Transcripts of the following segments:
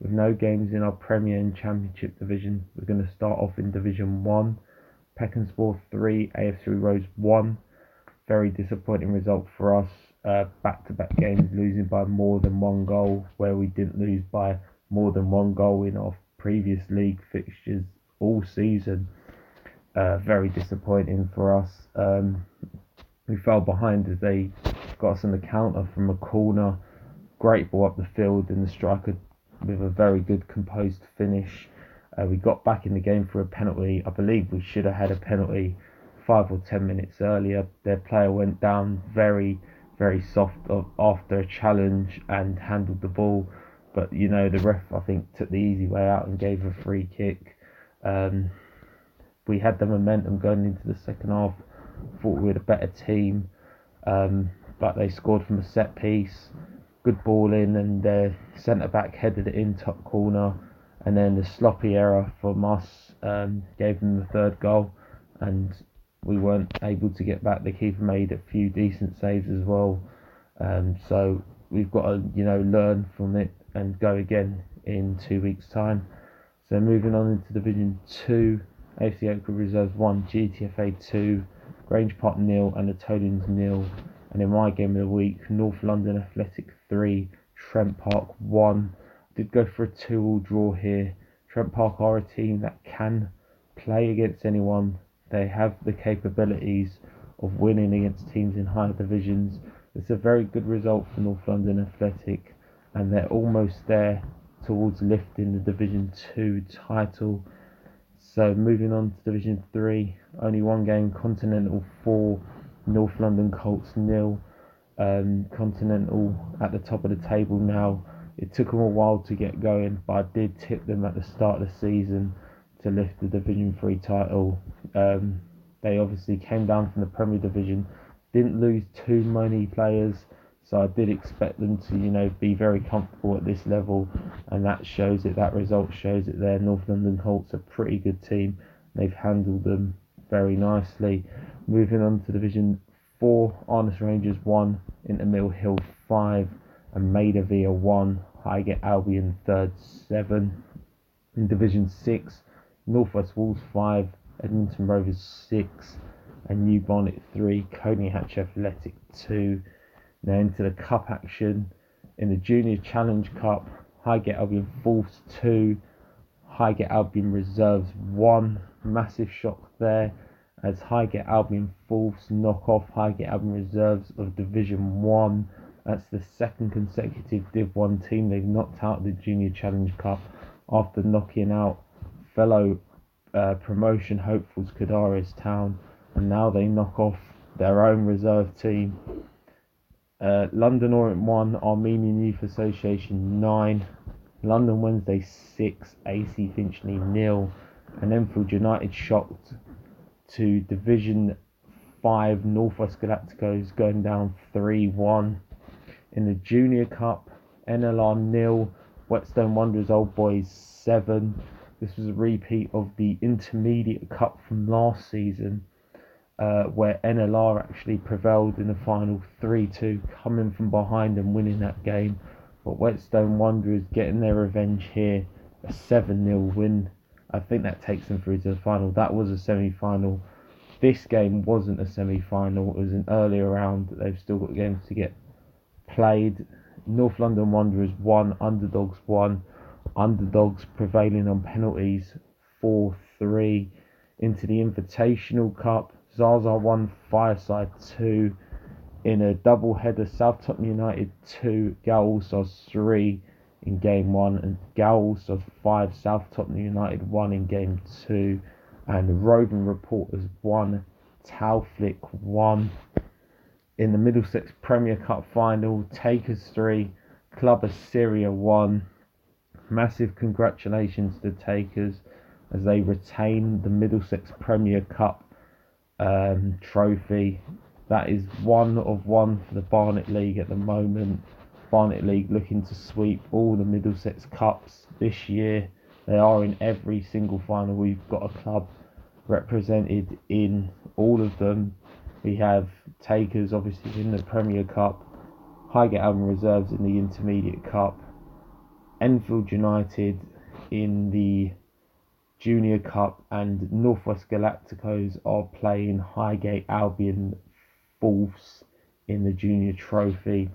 With no games in our Premier and Championship division, we're going to start off in Division 1. Peckenspore 3, AFC Rose 1. Very disappointing result for us back to back games losing by more than one goal, where we didn't lose by more than one goal in our previous league fixtures all season. Uh, very disappointing for us. Um, we fell behind as they got us on the counter from a corner. Great ball up the field, and the striker with a very good composed finish. Uh, we got back in the game for a penalty. I believe we should have had a penalty five or ten minutes earlier. Their player went down very very soft after a challenge and handled the ball. But you know the ref I think took the easy way out and gave a free kick. Um, we had the momentum going into the second half. Thought we were a better team, um, but they scored from a set piece. Good ball in, and their centre back headed it in top corner, and then the sloppy error from us um, gave them the third goal. And we weren't able to get back. The keeper made a few decent saves as well. Um, so we've got to, you know, learn from it and go again in two weeks' time. So moving on into Division 2, AFC Oakwood Reserves 1, GTFA 2, Grange Park nil and the Tolins nil. And in my game of the week, North London Athletic 3, Trent Park 1. Did go for a 2 all draw here. Trent Park are a team that can play against anyone they have the capabilities of winning against teams in higher divisions. It's a very good result for North London Athletic, and they're almost there towards lifting the Division 2 title. So, moving on to Division 3, only one game Continental 4, North London Colts nil. Um, Continental at the top of the table now. It took them a while to get going, but I did tip them at the start of the season to lift the Division Three title. Um, they obviously came down from the Premier Division, didn't lose too many players, so I did expect them to, you know, be very comfortable at this level, and that shows it. That result shows it. There, North London Colts a pretty good team. They've handled them very nicely. Moving on to Division Four, Arnos Rangers one, Inter Mill Hill five, and Maida Villa one. Highgate Albion third seven. In Division Six, Northwest Wolves 5, Edmonton Rovers 6, and New Barnet 3, Coney Hatch Athletic 2. Now into the cup action. In the Junior Challenge Cup, Highgate Albion Force 2, Highgate Albion Reserves 1. Massive shock there as Highgate Albion Force knock off Highgate Albion Reserves of Division 1. That's the second consecutive Div 1 team they've knocked out the Junior Challenge Cup after knocking out fellow uh, promotion hopefuls Kadaris Town, and now they knock off their own reserve team. Uh, London Orient 1, Armenian Youth Association 9, London Wednesday 6, AC Finchley nil, and Enfield United shocked to Division 5 Northwest Galacticos going down 3 1. In the Junior Cup, NLR nil, Whetstone Wanderers Old Boys 7, this was a repeat of the Intermediate Cup from last season, uh, where NLR actually prevailed in the final 3 2, coming from behind and winning that game. But Whetstone Wanderers getting their revenge here, a 7 0 win. I think that takes them through to the final. That was a semi final. This game wasn't a semi final, it was an earlier round. They've still got games to get played. North London Wanderers won, Underdogs won underdogs prevailing on penalties 4 3 into the Invitational Cup. Zaza 1, Fireside 2 in a double header. South Tottenham United 2, Galsos 3 in game 1, and of 5, South Tottenham United 1 in game 2, and Roving Reporters 1, Tauflick 1. In the Middlesex Premier Cup final, Takers 3, Club of Syria 1. massive congratulations to Takers as they retain the Middlesex Premier Cup um, trophy. That is one of one for the Barnet League at the moment. Barnet League looking to sweep all the Middlesex Cups this year. They are in every single final. We've got a club represented in all of them. We have Takers obviously in the Premier Cup, Highgate Albion Reserves in the Intermediate Cup, Enfield United in the Junior Cup, and Northwest Galacticos are playing Highgate Albion fourths in the Junior Trophy.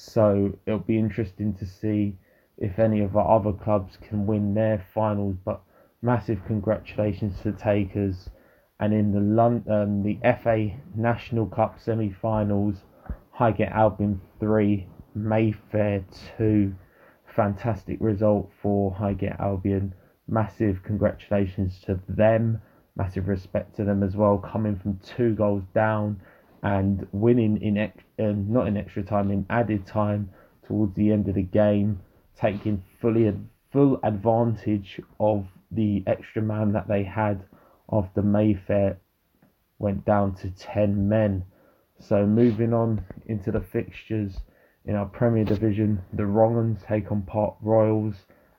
So it'll be interesting to see if any of our other clubs can win their finals. But massive congratulations to Takers. And in the London, um, the FA National Cup semi-finals, Highgate Albion three, Mayfair two fantastic result for Highgate Albion. Massive congratulations to them. Massive respect to them as well, coming from two goals down and winning in ex- um, not in extra time, in added time towards the end of the game, taking fully full advantage of the extra man that they had after Mayfair went down to 10 men. So moving on into the fixtures, in our Premier Division, the Wrong'uns take on Park Royals.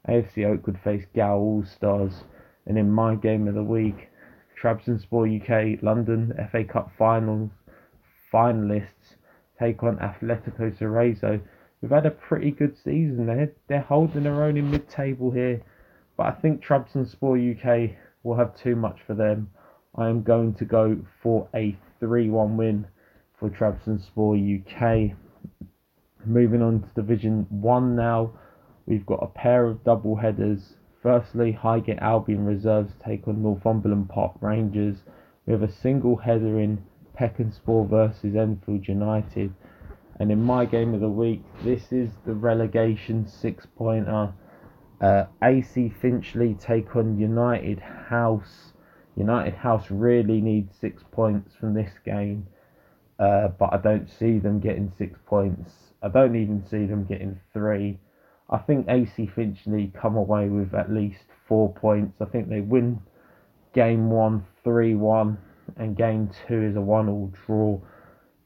AFC Oakwood face Gow All Stars. And in my game of the week, Trabzonspor UK London FA Cup Finals finalists take on Atletico Cerezo. We've had a pretty good season. They're, they're holding their own in mid-table here. But I think Trabzonspor UK will have too much for them. I am going to go for a 3-1 win for Trabzonspor UK. Moving on to Division 1 now, we've got a pair of double headers. Firstly, Highgate Albion Reserves take on Northumberland Park Rangers. We have a single header in Peckenspor versus Enfield United. And in my game of the week, this is the relegation six pointer. Uh, AC Finchley take on United House. United House really need six points from this game, uh, but I don't see them getting six points I don't even see them getting three. I think AC Finchley come away with at least four points. I think they win game one 3 1, and game two is a 1 all draw.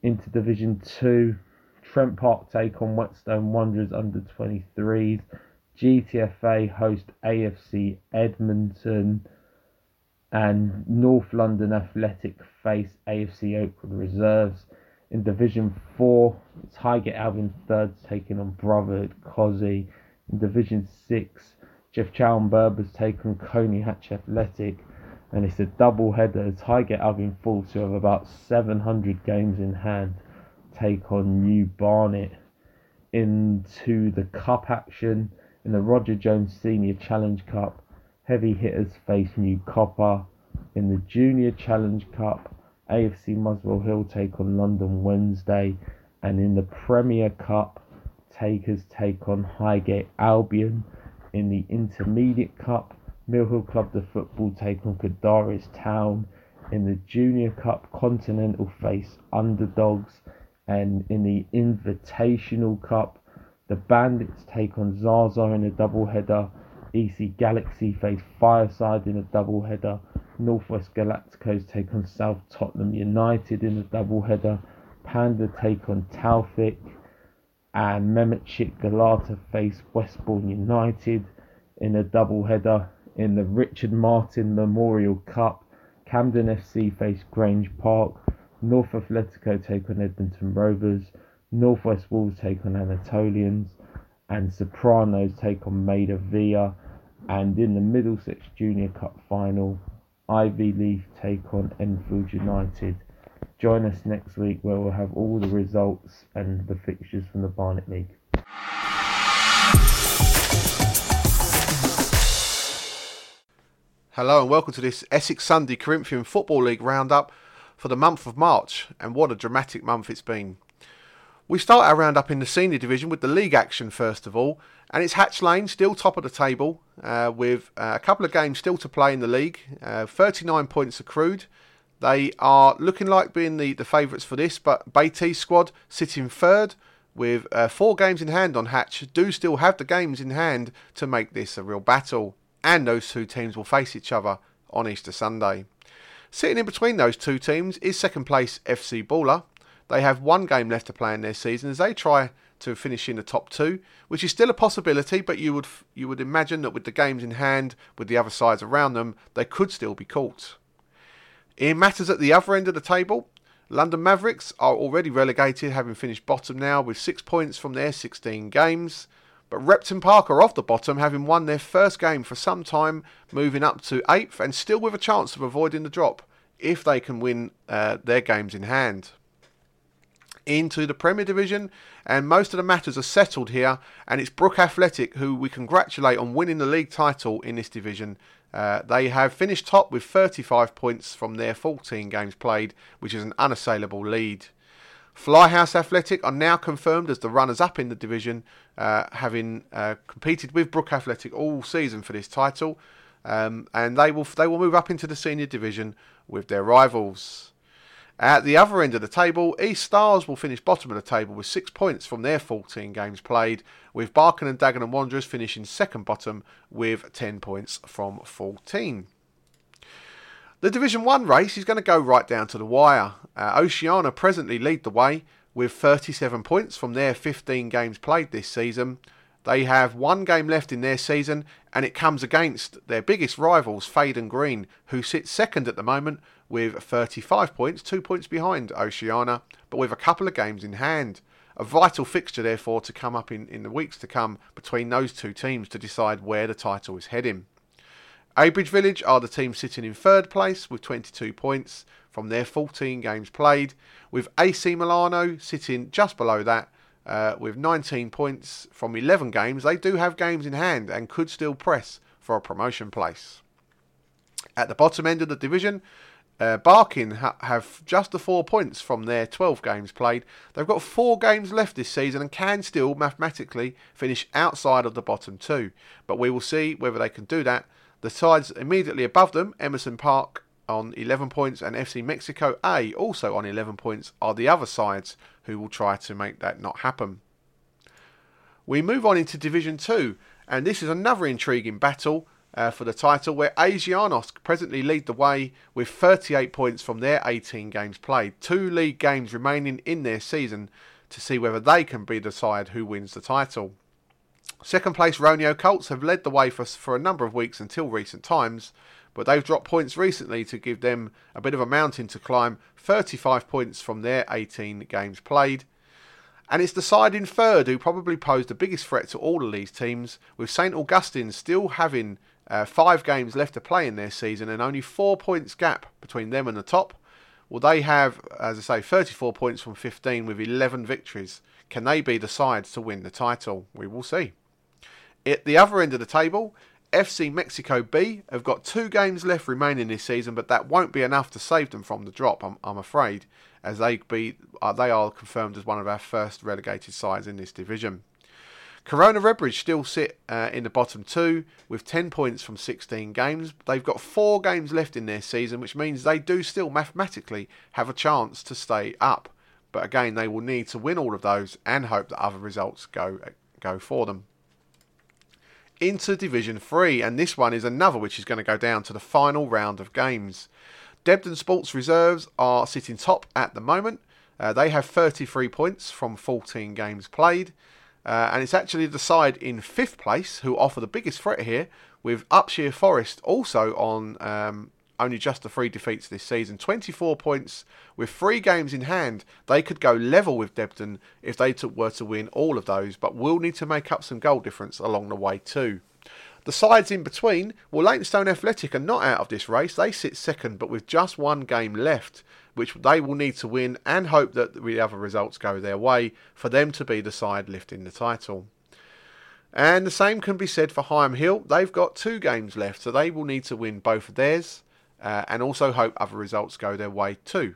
Into Division 2, Trent Park take on Whetstone Wanderers under 23s. GTFA host AFC Edmonton. And North London Athletic face AFC Oakwood Reserves. In Division 4, it's Highgate Albion thirds taking on Brotherhood Cosy. In Division 6, Jeff Chow and Berbers take on Coney Hatch Athletic. And it's a double header Highgate Albion Fools, who have about 700 games in hand, take on New Barnet. Into the cup action in the Roger Jones Senior Challenge Cup, heavy hitters face New Copper. In the Junior Challenge Cup, AFC Muswell Hill take on London Wednesday, and in the Premier Cup, Takers take on Highgate Albion. In the Intermediate Cup, Mill Hill Club the Football take on Cadaris Town. In the Junior Cup, Continental face underdogs, and in the Invitational Cup, the Bandits take on Zaza in a double header. EC Galaxy face Fireside in a double header. Northwest Galacticos take on South Tottenham United in a doubleheader. Panda take on Taufik. And Mehmetchik Galata face Westbourne United in a doubleheader. In the Richard Martin Memorial Cup, Camden FC face Grange Park. North Atletico take on Edmonton Rovers. Northwest Wolves take on Anatolians. And Sopranos take on Maida Villa. And in the Middlesex Junior Cup final, Ivy Leaf take on Enfield United. Join us next week where we'll have all the results and the fixtures from the Barnet League. Hello and welcome to this Essex Sunday Corinthian Football League roundup for the month of March. And what a dramatic month it's been. We start our roundup in the senior division with the league action first of all, and it's Hatch Lane still top of the table uh, with uh, a couple of games still to play in the league. Uh, 39 points accrued. They are looking like being the, the favourites for this, but Baiteze squad sitting third with uh, four games in hand on Hatch, do still have the games in hand to make this a real battle. And those two teams will face each other on Easter Sunday. Sitting in between those two teams is second place FC Baller. They have one game left to play in their season as they try to finish in the top two, which is still a possibility. But you would you would imagine that with the games in hand, with the other sides around them, they could still be caught. In matters at the other end of the table, London Mavericks are already relegated, having finished bottom now with six points from their 16 games. But Repton Park are off the bottom, having won their first game for some time, moving up to eighth and still with a chance of avoiding the drop if they can win uh, their games in hand into the Premier Division, and most of the matters are settled here. And it's Brook Athletic who we congratulate on winning the league title in this division. Uh, they have finished top with 35 points from their 14 games played, which is an unassailable lead. Flyhouse Athletic are now confirmed as the runners up in the division, uh, having uh, competed with Brook Athletic all season for this title. Um, and they will they will move up into the senior division with their rivals. At the other end of the table, East Stars will finish bottom of the table with six points from their 14 games played, with Barking and Dagenham Wanderers finishing second bottom with 10 points from 14. The Division 1 race is going to go right down to the wire. Uh, presently lead the way with 37 points from their 15 games played this season. They have one game left in their season, and it comes against their biggest rivals, Faden Green, who sit second at the moment with 35 points, two points behind Oceania, but with a couple of games in hand. A vital fixture, therefore, to come up in, in the weeks to come between those two teams to decide where the title is heading. Abridge Village are the team sitting in third place with 22 points from their 14 games played, with AC Milano sitting just below that uh, with 19 points from 11 games. They do have games in hand and could still press for a promotion place. At the bottom end of the division, uh, Barking ha- have just the four points from their 12 games played. They've got four games left this season and can still mathematically finish outside of the bottom two. But we will see whether they can do that. The sides immediately above them, Emerson Park on 11 points and FC Mexico A also on 11 points, are the other sides who will try to make that not happen. We move on into Division 2, and this is another intriguing battle uh, for the title where Asianos presently lead the way with 38 points from their 18 games played. Two league games remaining in their season to see whether they can be the side who wins the title. Second place Roneo Colts have led the way for, for a number of weeks until recent times, but they've dropped points recently to give them a bit of a mountain to climb 35 points from their 18 games played. And it's the side in third who probably pose the biggest threat to all of these teams, with St Augustine still having uh, five games left to play in their season and only four points gap between them and the top. Well, they have, as I say, 34 points from 15 with 11 victories. Can they be the sides to win the title? We will see. At the other end of the table, FC Mexico B have got two games left remaining this season, but that won't be enough to save them from the drop. I'm, I'm afraid, as they be uh, they are confirmed as one of our first relegated sides in this division. Corona Redbridge still sit uh, in the bottom two with 10 points from 16 games. They've got four games left in their season, which means they do still mathematically have a chance to stay up. But again, they will need to win all of those and hope that other results go go for them into Division 3, and this one is another which is going to go down to the final round of games. Debden Sports Reserves are sitting top at the moment. Uh, they have 33 points from 14 games played. Uh, and it's actually the side in fifth place who offer the biggest threat here, with Upshire Forest also on um, only just the three defeats this season. 24 points with three games in hand. They could go level with Debden if they were to win all of those, but will need to make up some goal difference along the way too. The sides in between, well, Leytonstone Athletic are not out of this race. They sit second, but with just one game left, which they will need to win and hope that the other results go their way for them to be the side lifting the title. And the same can be said for Higham Hill. They've got two games left, so they will need to win both of theirs uh, and also hope other results go their way too.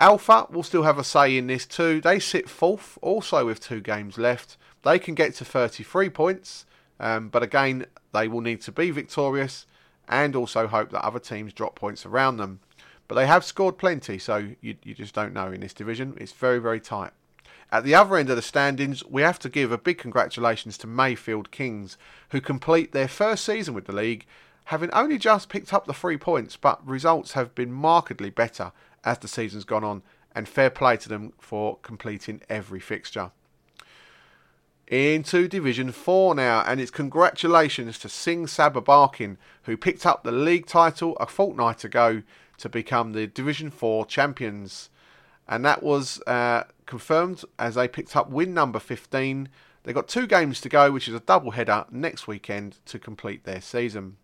Alpha will still have a say in this too. They sit fourth, also with two games left. They can get to 33 points, um, but again, they will need to be victorious and also hope that other teams drop points around them. But they have scored plenty, so you, you just don't know in this division. It's very, very tight. At the other end of the standings, we have to give a big congratulations to Mayfield Kings, who complete their first season with the league, having only just picked up the three points, but results have been markedly better as the season's gone on, and fair play to them for completing every fixture. Into Division 4 now, and it's congratulations to Singh Sabha Barking, who picked up the league title a fortnight ago to become the Division 4 champions. And that was uh, confirmed as they picked up win number 15. They've got two games to go, which is a double header next weekend to complete their season.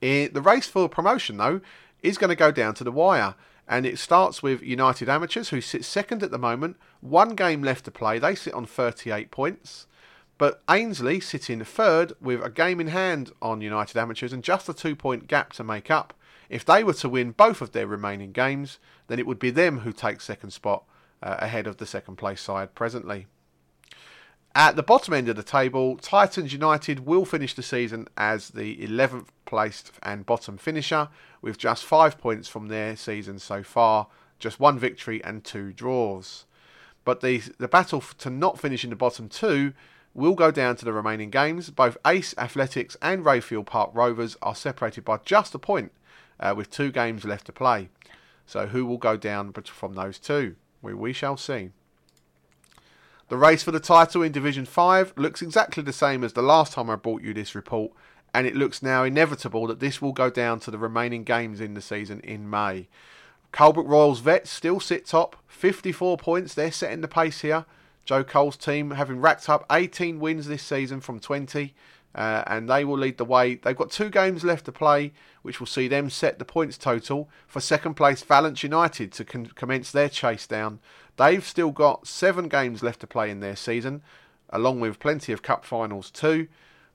The race for promotion, though, is going to go down to the wire. And it starts with United Amateurs, who sit second at the moment. One game left to play. They sit on 38 points. But Ainsley sitting third with a game in hand on United Amateurs and just a two point gap to make up. If they were to win both of their remaining games, then it would be them who take second spot uh, ahead of the second place side presently. At the bottom end of the table, Titans United will finish the season as the 11th placed and bottom finisher with just five points from their season so far, just one victory and two draws. But the, the battle to not finish in the bottom two will go down to the remaining games. Both Ace Athletics and Rayfield Park Rovers are separated by just a point uh, with two games left to play. So who will go down from those two? We, we shall see. The race for the title in Division 5 looks exactly the same as the last time I brought you this report, and it looks now inevitable that this will go down to the remaining games in the season in May. Colebrook Royals Vets still sit top, 54 points, they're setting the pace here. Joe Cole's team having racked up 18 wins this season from 20, uh, and they will lead the way. They've got two games left to play, which will see them set the points total for second place Valence United to con- commence their chase down They've still got seven games left to play in their season, along with plenty of cup finals too.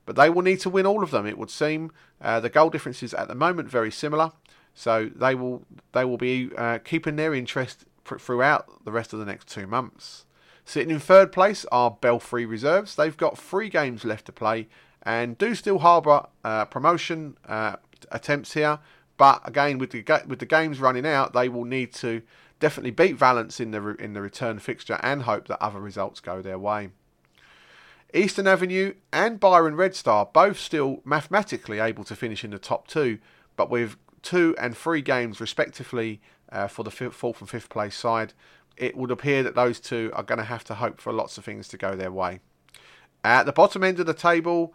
But they will need to win all of them, it would seem. Uh, the goal difference is at the moment very similar, so they will they will be uh, keeping their interest pr- throughout the rest of the next two months. Sitting in third place are Belfry Reserves. They've got three games left to play and do still harbour uh, promotion uh, attempts here. But again, with the with the games running out, they will need to definitely beat Valence in the in the return fixture and hope that other results go their way. Eastern Avenue and Byron Red Star both still mathematically able to finish in the top two, but with two and three games respectively uh, for the fourth and fifth place side, it would appear that those two are going to have to hope for lots of things to go their way. At the bottom end of the table,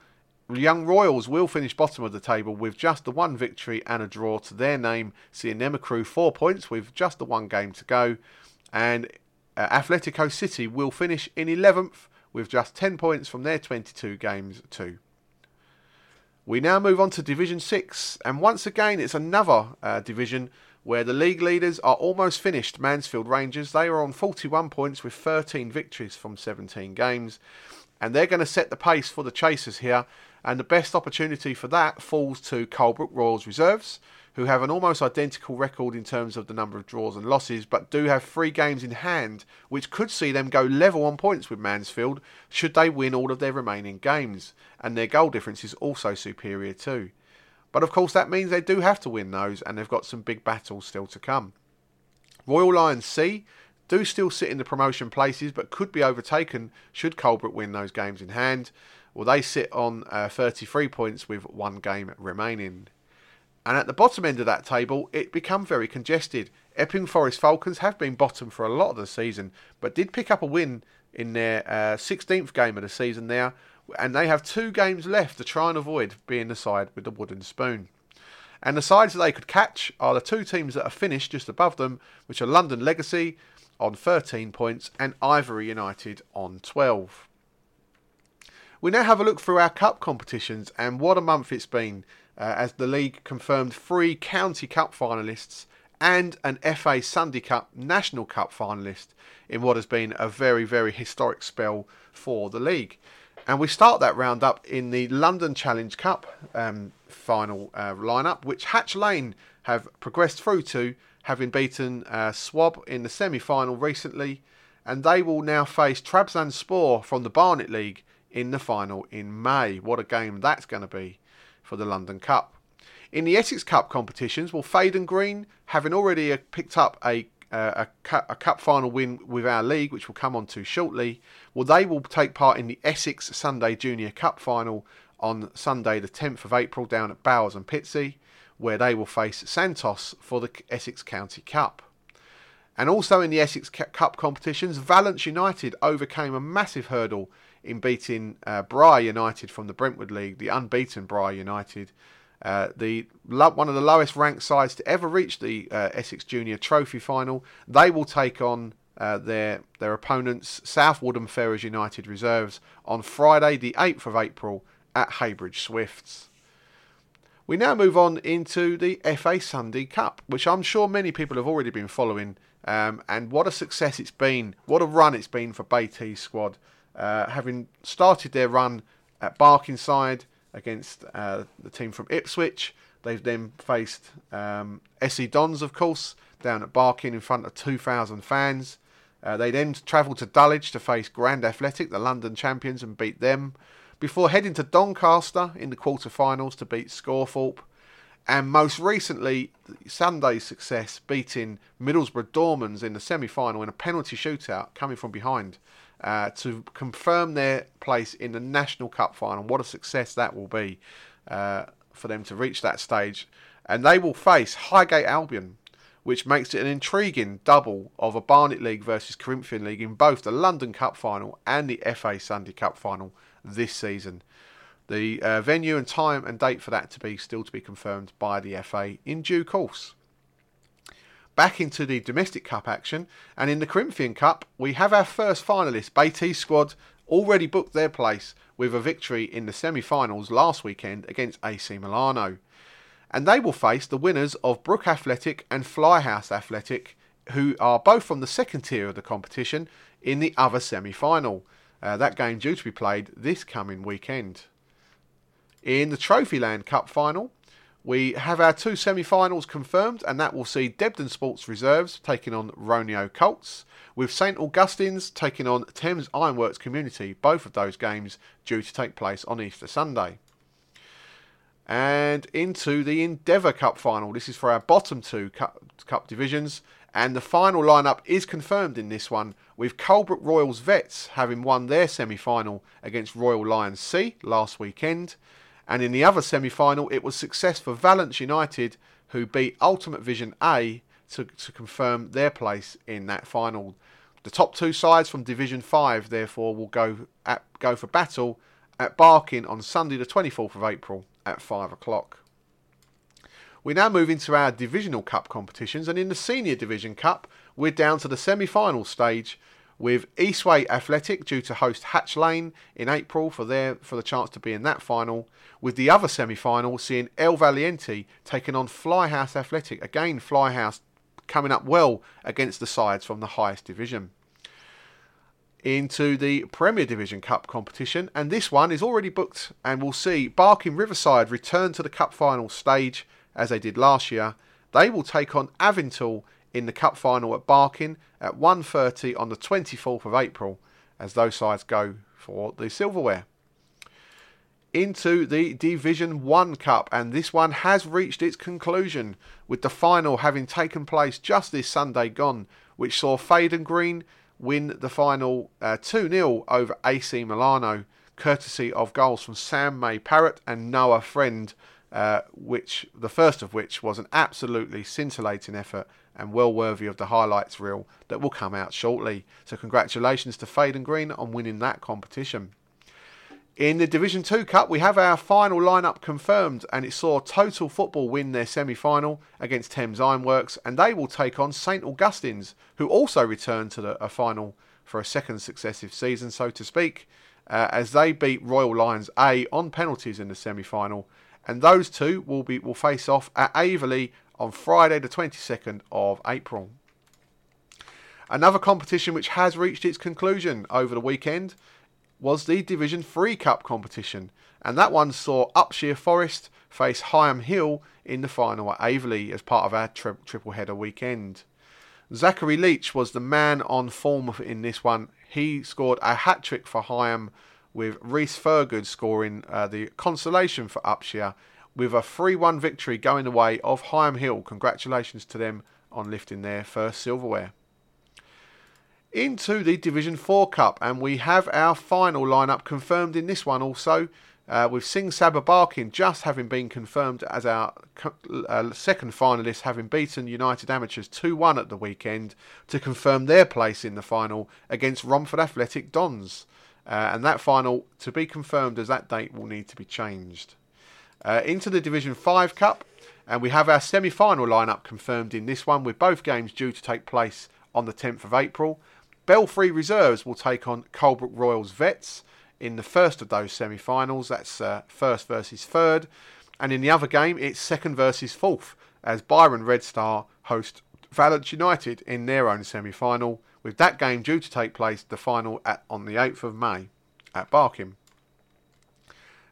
Young Royals will finish bottom of the table with just the one victory and a draw to their name, seeing them accrue four points with just the one game to go. And uh, Atletico City will finish in 11th with just 10 points from their 22 games too. We now move on to Division 6, and once again it's another uh, division where the league leaders are almost finished. Mansfield Rangers, they are on 41 points with 13 victories from 17 games, and they're going to set the pace for the Chasers here and the best opportunity for that falls to Colebrook Royals Reserves, who have an almost identical record in terms of the number of draws and losses, but do have three games in hand, which could see them go level on points with Mansfield should they win all of their remaining games, and their goal difference is also superior too. But of course, that means they do have to win those, and they've got some big battles still to come. Royal Lions C do still sit in the promotion places, but could be overtaken should Colebrook win those games in hand. Well, they sit on uh, 33 points with one game remaining. And at the bottom end of that table, it become very congested. Epping Forest Falcons have been bottom for a lot of the season, but did pick up a win in their uh, 16th game of the season there, and they have two games left to try and avoid being the side with the wooden spoon. And the sides that they could catch are the two teams that are finished just above them, which are London Legacy on 13 points and Ivory United on 12. We now have a look through our cup competitions, and what a month it's been uh, as the league confirmed three county cup finalists and an FA Sunday Cup National Cup finalist in what has been a very, very historic spell for the league. And we start that roundup in the London Challenge Cup um, final uh, lineup, which Hatch Lane have progressed through to, having beaten uh, Swab in the semi final recently. And they will now face Trabzonspor from the Barnet League in the final in May. What a game that's going to be for the London Cup. In the Essex Cup competitions, well, Faden Green, having already uh, picked up a uh, a, cup, a cup final win with our league, which we'll come on to shortly. Well, they will take part in the Essex Sunday Junior Cup final on Sunday, the 10th of April, down at Bowers and Pitsea, where they will face Santos for the Essex County Cup. And also in the Essex Cup competitions, Valence United overcame a massive hurdle in beating uh, Briar United from the Brentwood League, the unbeaten Briar United. Uh, the one of the lowest ranked sides to ever reach the uh, Essex Junior Trophy final. They will take on uh, their their opponents, South Woodham Ferrers United reserves, on Friday, the 8th of April at Heybridge Swifts. We now move on into the FA Sunday Cup, which I'm sure many people have already been following um, and what a success it's been. What a run it's been for Baiteze squad. Uh, having started their run at Barkingside against uh, the team from Ipswich, they've then faced um, SE Dons, of course, down at Barking in front of 2,000 fans. Uh, they then travelled to Dulwich to face Grand Athletic, the London champions, and beat them, before heading to Doncaster in the quarter-finals to beat Scawthorpe. And most recently, Sunday's success beating Middlesbrough Dormans in the semi final in a penalty shootout coming from behind uh, to confirm their place in the National Cup final. What a success that will be uh, for them to reach that stage. And they will face Highgate Albion, which makes it an intriguing double of a Barnet League versus Corinthian League in both the London Cup final and the FA Sunday Cup final this season. The uh, venue and time and date for that to be still to be confirmed by the FA in due course. Back into the domestic cup action, and in the Corinthian Cup, we have our first finalist, Baiteze squad already booked their place with a victory in the semi-finals last weekend against AC Milano, and they will face the winners of Brook Athletic and Flyhouse Athletic, who are both from the second tier of the competition in the other semi-final. Uh, that game due to be played this coming weekend. In the Trophyland Cup final, we have our two semi finals confirmed, and that will see Debden Sports Reserves taking on Roneo Colts, with St Augustine's taking on Thames Ironworks Community, both of those games due to take place on Easter Sunday. And into the Endeavour Cup final. This is for our bottom two cup, cup divisions, and the final lineup is confirmed in this one, with Colebrook Royals Vets having won their semi final against Royal Lions C last weekend. And in the other semi final, it was success for Valence United, who beat Ultimate Vision A to, to confirm their place in that final. The top two sides from Division 5, therefore, will go, at, go for battle at Barking on Sunday, the 24th of April at 5 o'clock. We now move into our Divisional Cup competitions, and in the Senior Division Cup, we're down to the semi final stage with Eastway Athletic due to host Hatch Lane in April for their for the chance to be in that final, with the other semi-final seeing El Valiente taking on Flyhouse Athletic. Again, Flyhouse coming up well against the sides from the highest division. Into the Premier Division Cup competition, and this one is already booked, and we'll see Barking Riverside return to the Cup final stage as they did last year. They will take on Avental in the cup final at Barking at 1.30 on the 24th of April as those sides go for the silverware. Into the Division 1 Cup, and this one has reached its conclusion with the final having taken place just this Sunday gone, which saw Faden Green win the final uh, 2 uh, 0 over AC Milano, courtesy of goals from Sam May Parrott and Noah Friend, uh, which the first of which was an absolutely scintillating effort and well worthy of the highlights reel that will come out shortly. So, congratulations to Fade and Green on winning that competition. In the Division 2 Cup, we have our final lineup confirmed, and it saw Total Football win their semi final against Thames Ironworks, and they will take on St Augustine's, who also returned to the, a final for a second successive season, so to speak, uh, as they beat Royal Lions A on penalties in the semi final. And those two will be will face off at Aveley on Friday, the 22nd of April. Another competition which has reached its conclusion over the weekend was the Division 3 Cup competition, and that one saw Upshire Forest face Higham Hill in the final at Aveley as part of our tri- triple header weekend. Zachary Leach was the man on form in this one. He scored a hat trick for Higham, with Reese Fergood scoring uh, the consolation for Upshire with a 3 1 victory going the way of Higham Hill. Congratulations to them on lifting their first silverware. Into the Division 4 Cup, and we have our final lineup confirmed in this one also. Uh, with Singh Sabha Barking just having been confirmed as our uh, second finalist, having beaten United Amateurs 2 1 at the weekend to confirm their place in the final against Romford Athletic Dons. Uh, and that final, to be confirmed as that date, will need to be changed. Uh, into the Division 5 Cup, and we have our semi final lineup confirmed in this one, with both games due to take place on the 10th of April. Belfry Reserves will take on Colebrook Royals Vets in the first of those semi finals. That's uh, first versus third. And in the other game, it's second versus fourth, as Byron Red Star host Valence United in their own semi final, with that game due to take place, the final at, on the 8th of May at Barking.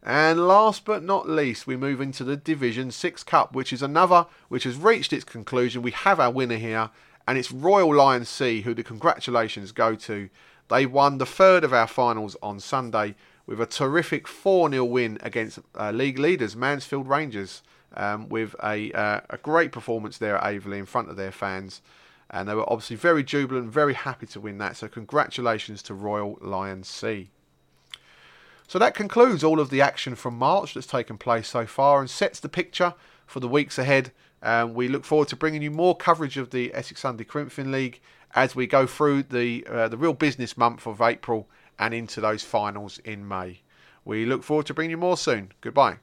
And last but not least, we move into the Division 6 Cup, which is another which has reached its conclusion. We have our winner here, and it's Royal Lion C, who the congratulations go to they won the third of our finals on Sunday with a terrific 4 0 win against uh, league leaders Mansfield Rangers, um, with a, uh, a great performance there at Aveley in front of their fans. And they were obviously very jubilant, very happy to win that. So, congratulations to Royal Lion C. So, that concludes all of the action from March that's taken place so far and sets the picture for the weeks ahead. Um, we look forward to bringing you more coverage of the Essex Sunday Corinthian League as we go through the uh, the real business month of April and into those finals in May. We look forward to bringing you more soon. Goodbye.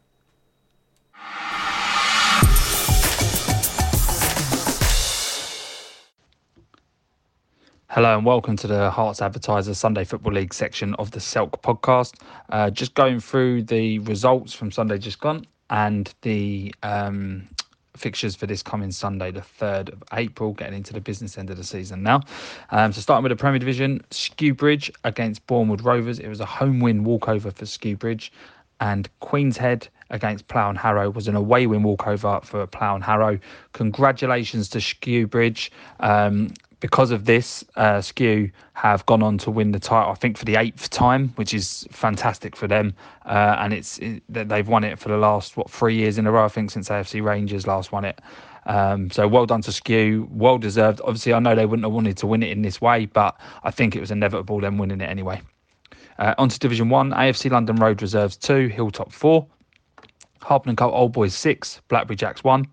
Hello and welcome to the Herts Advertiser Sunday Football League section of the Selk podcast. Uh, just going through the results from Sunday just gone and the um, fixtures for this coming Sunday, the 3rd of April, getting into the business end of the season now. Um, so, starting with the Premier Division, Skewbridge against Bournemouth Rovers. It was a home win walkover for Skewbridge, and Queenshead against Plough and Harrow was an away win walkover for Plough and Harrow. Congratulations to Skewbridge. Um, because of this, uh, Skew have gone on to win the title, I think, for the eighth time, which is fantastic for them. Uh, and it's it, they've won it for the last what three years in a row, I think, since AFC Rangers last won it. Um, so well done to Skew, well deserved. Obviously, I know they wouldn't have wanted to win it in this way, but I think it was inevitable them winning it anyway. Uh, on to Division One, AFC London Road Reserves two, Hilltop four, Harpenden Colt Old Boys six, Blackberry Jacks one.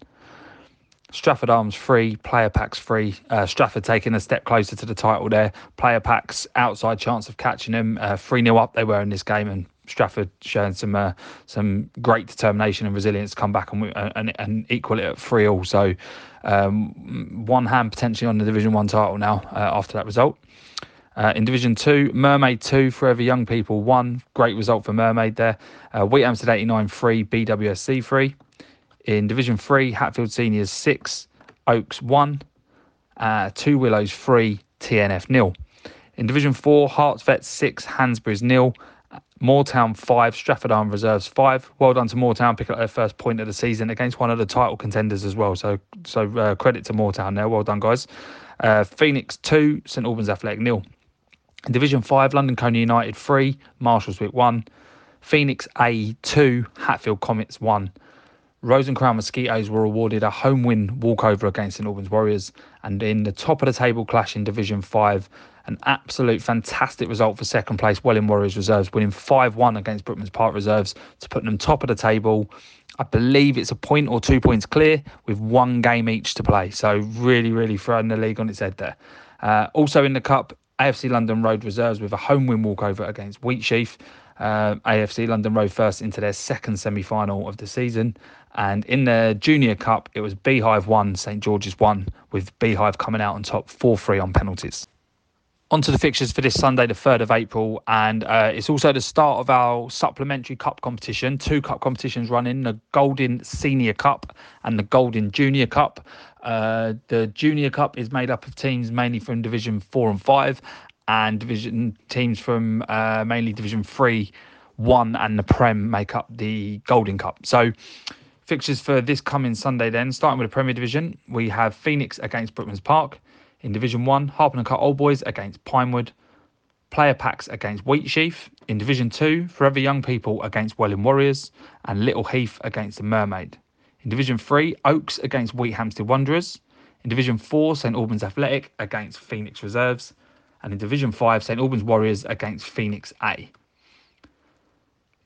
Stratford Arms free, player packs free. Uh, Stratford taking a step closer to the title there. Player packs outside chance of catching them. Uh, three uh, 0 up they were in this game, and Stratford showing some uh, some great determination and resilience to come back and and, and equal it at three all. So um, one hand potentially on the Division One title now uh, after that result. Uh, in Division 2, Mermaid 2, Forever Young People 1. Great result for Mermaid there. Uh, Wheathampstead 89 3, BWSC 3. In Division 3, Hatfield Seniors 6, Oaks 1, uh, 2 Willows 3, TNF nil. In Division 4, Herts Vets 6, Hansbury's nil, Moortown 5, Stratford Arm Reserves 5. Well done to Moortown, pick up their first point of the season against one of the title contenders as well. So so uh, credit to Moortown there. Well done, guys. Uh, Phoenix 2, St Albans Athletic nil. In Division 5, London Colney United 3, Marshalswick 1. Phoenix A 2, Hatfield Comets 1. Rose and Crown Mosquitoes were awarded a home win walkover against St Albans Warriors, and in the top of the table clash in Division 5, an absolute fantastic result for second place Welling Warriors Reserves, winning 5 1 against Brookman's Park Reserves to put them top of the table. I believe it's a point or two points clear with one game each to play. So, really, really throwing the league on its head there. Uh, also in the Cup, AFC London Road Reserves with a home win walkover against Wheatsheaf. Uh, AFC London Road first into their second semi final of the season. And in the Junior Cup, it was Beehive 1, St George's 1, with Beehive coming out on top 4 3 on penalties. On to the fixtures for this Sunday, the 3rd of April, and uh, it's also the start of our supplementary cup competition. Two cup competitions running the Golden Senior Cup and the Golden Junior Cup. Uh, the Junior Cup is made up of teams mainly from Division 4 and 5, and division teams from uh, mainly Division 3, 1, and the Prem make up the Golden Cup. So, Fixtures for this coming Sunday then, starting with the Premier Division, we have Phoenix against Brookman's Park. In Division 1, Harpenden Cut Old Boys against Pinewood. Player Packs against Wheatsheaf. In Division 2, Forever Young People against Welling Warriors. And Little Heath against the Mermaid. In Division 3, Oaks against Wheathampstead Wanderers. In Division 4, St Albans Athletic against Phoenix Reserves. And in Division 5, St Albans Warriors against Phoenix A.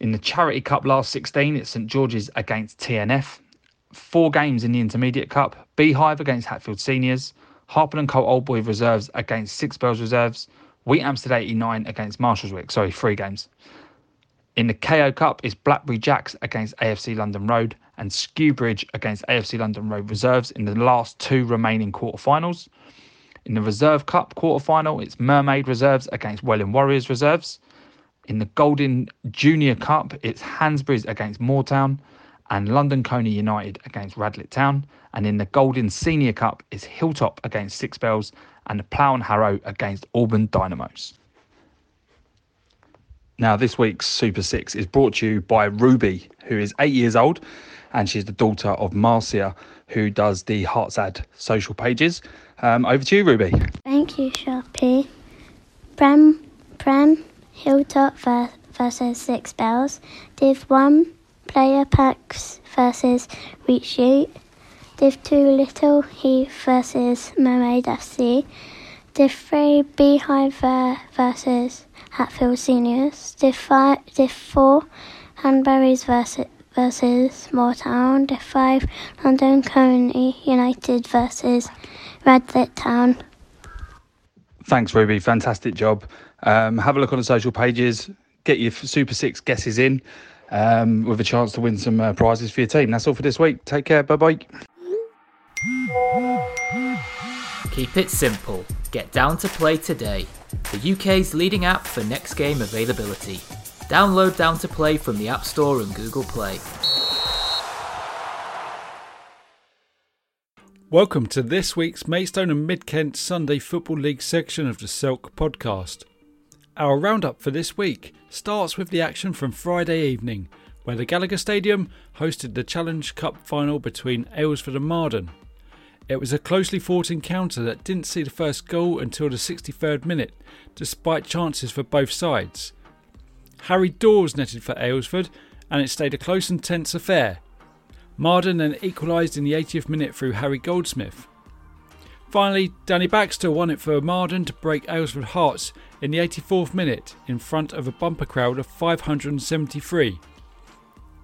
In the Charity Cup last 16, it's St George's against TNF. Four games in the Intermediate Cup Beehive against Hatfield Seniors, Harpenden Colt Old Boy Reserves against Six Bells Reserves, Wheathampstead 89 against Marshalswick. Sorry, three games. In the KO Cup, it's Blackberry Jacks against AFC London Road and Skewbridge against AFC London Road Reserves in the last two remaining quarterfinals. In the Reserve Cup quarterfinal, it's Mermaid Reserves against Welling Warriors Reserves. In the Golden Junior Cup, it's Hansbury's against Moortown and London Colney United against Radlett Town. And in the Golden Senior Cup, it's Hilltop against Six Bells and Plough and Harrow against Auburn Dynamos. Now, this week's Super Six is brought to you by Ruby, who is eight years old and she's the daughter of Marcia, who does the Herts Ad social pages. Um, over to you, Ruby. Thank you, Sharpie. Prem, Prem, Hilltop ver- versus Six Bells. Div 1, Player Packs versus Reach Sheet. Div 2, Little Heath versus Mermaid FC. Div 3, Beehive ver- versus Hatfield Seniors. Div, five, Div 4, Hanbury's versus versus Moortown. Div 5, London Colney United versus Radlett Town. Thanks, Ruby. Fantastic job. Um, have a look on the social pages. Get your Super Six guesses in um, with a chance to win some uh, prizes for your team. That's all for this week. Take care. Bye bye. Keep it simple. Get down to play today. The UK's leading app for next game availability. Download Down to Play from the App Store and Google Play. Welcome to this week's Maidstone and Mid Kent Sunday Football League section of the Selk podcast. Our roundup for this week starts with the action from Friday evening, where the Gallagher Stadium hosted the Challenge Cup final between Aylesford and Marden. It was a closely fought encounter that didn't see the first goal until the 63rd minute, despite chances for both sides. Harry Dawes netted for Aylesford, and it stayed a close and tense affair. Marden then equalised in the 80th minute through Harry Goldsmith. Finally, Danny Baxter won it for Marden to break Aylesford hearts in the 84th minute in front of a bumper crowd of 573.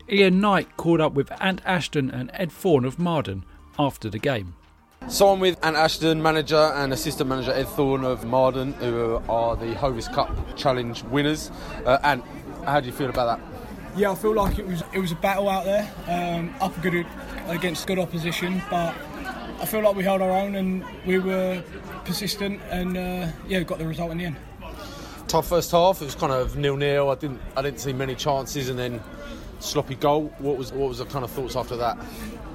Ian Knight caught up with Ant Ashton and Ed Thorne of Marden after the game. So I'm with Ant Ashton, manager, and assistant manager Ed Thorne of Marden, who are the Hovis Cup Challenge winners. Uh, Ant, how do you feel about that? Yeah, I feel like it was it was a battle out there, um, up good against good opposition, but I feel like we held our own and we were persistent and uh, yeah, got the result in the end. Tough first half. It was kind of nil nil. I didn't I didn't see many chances, and then sloppy goal. What was what was the kind of thoughts after that?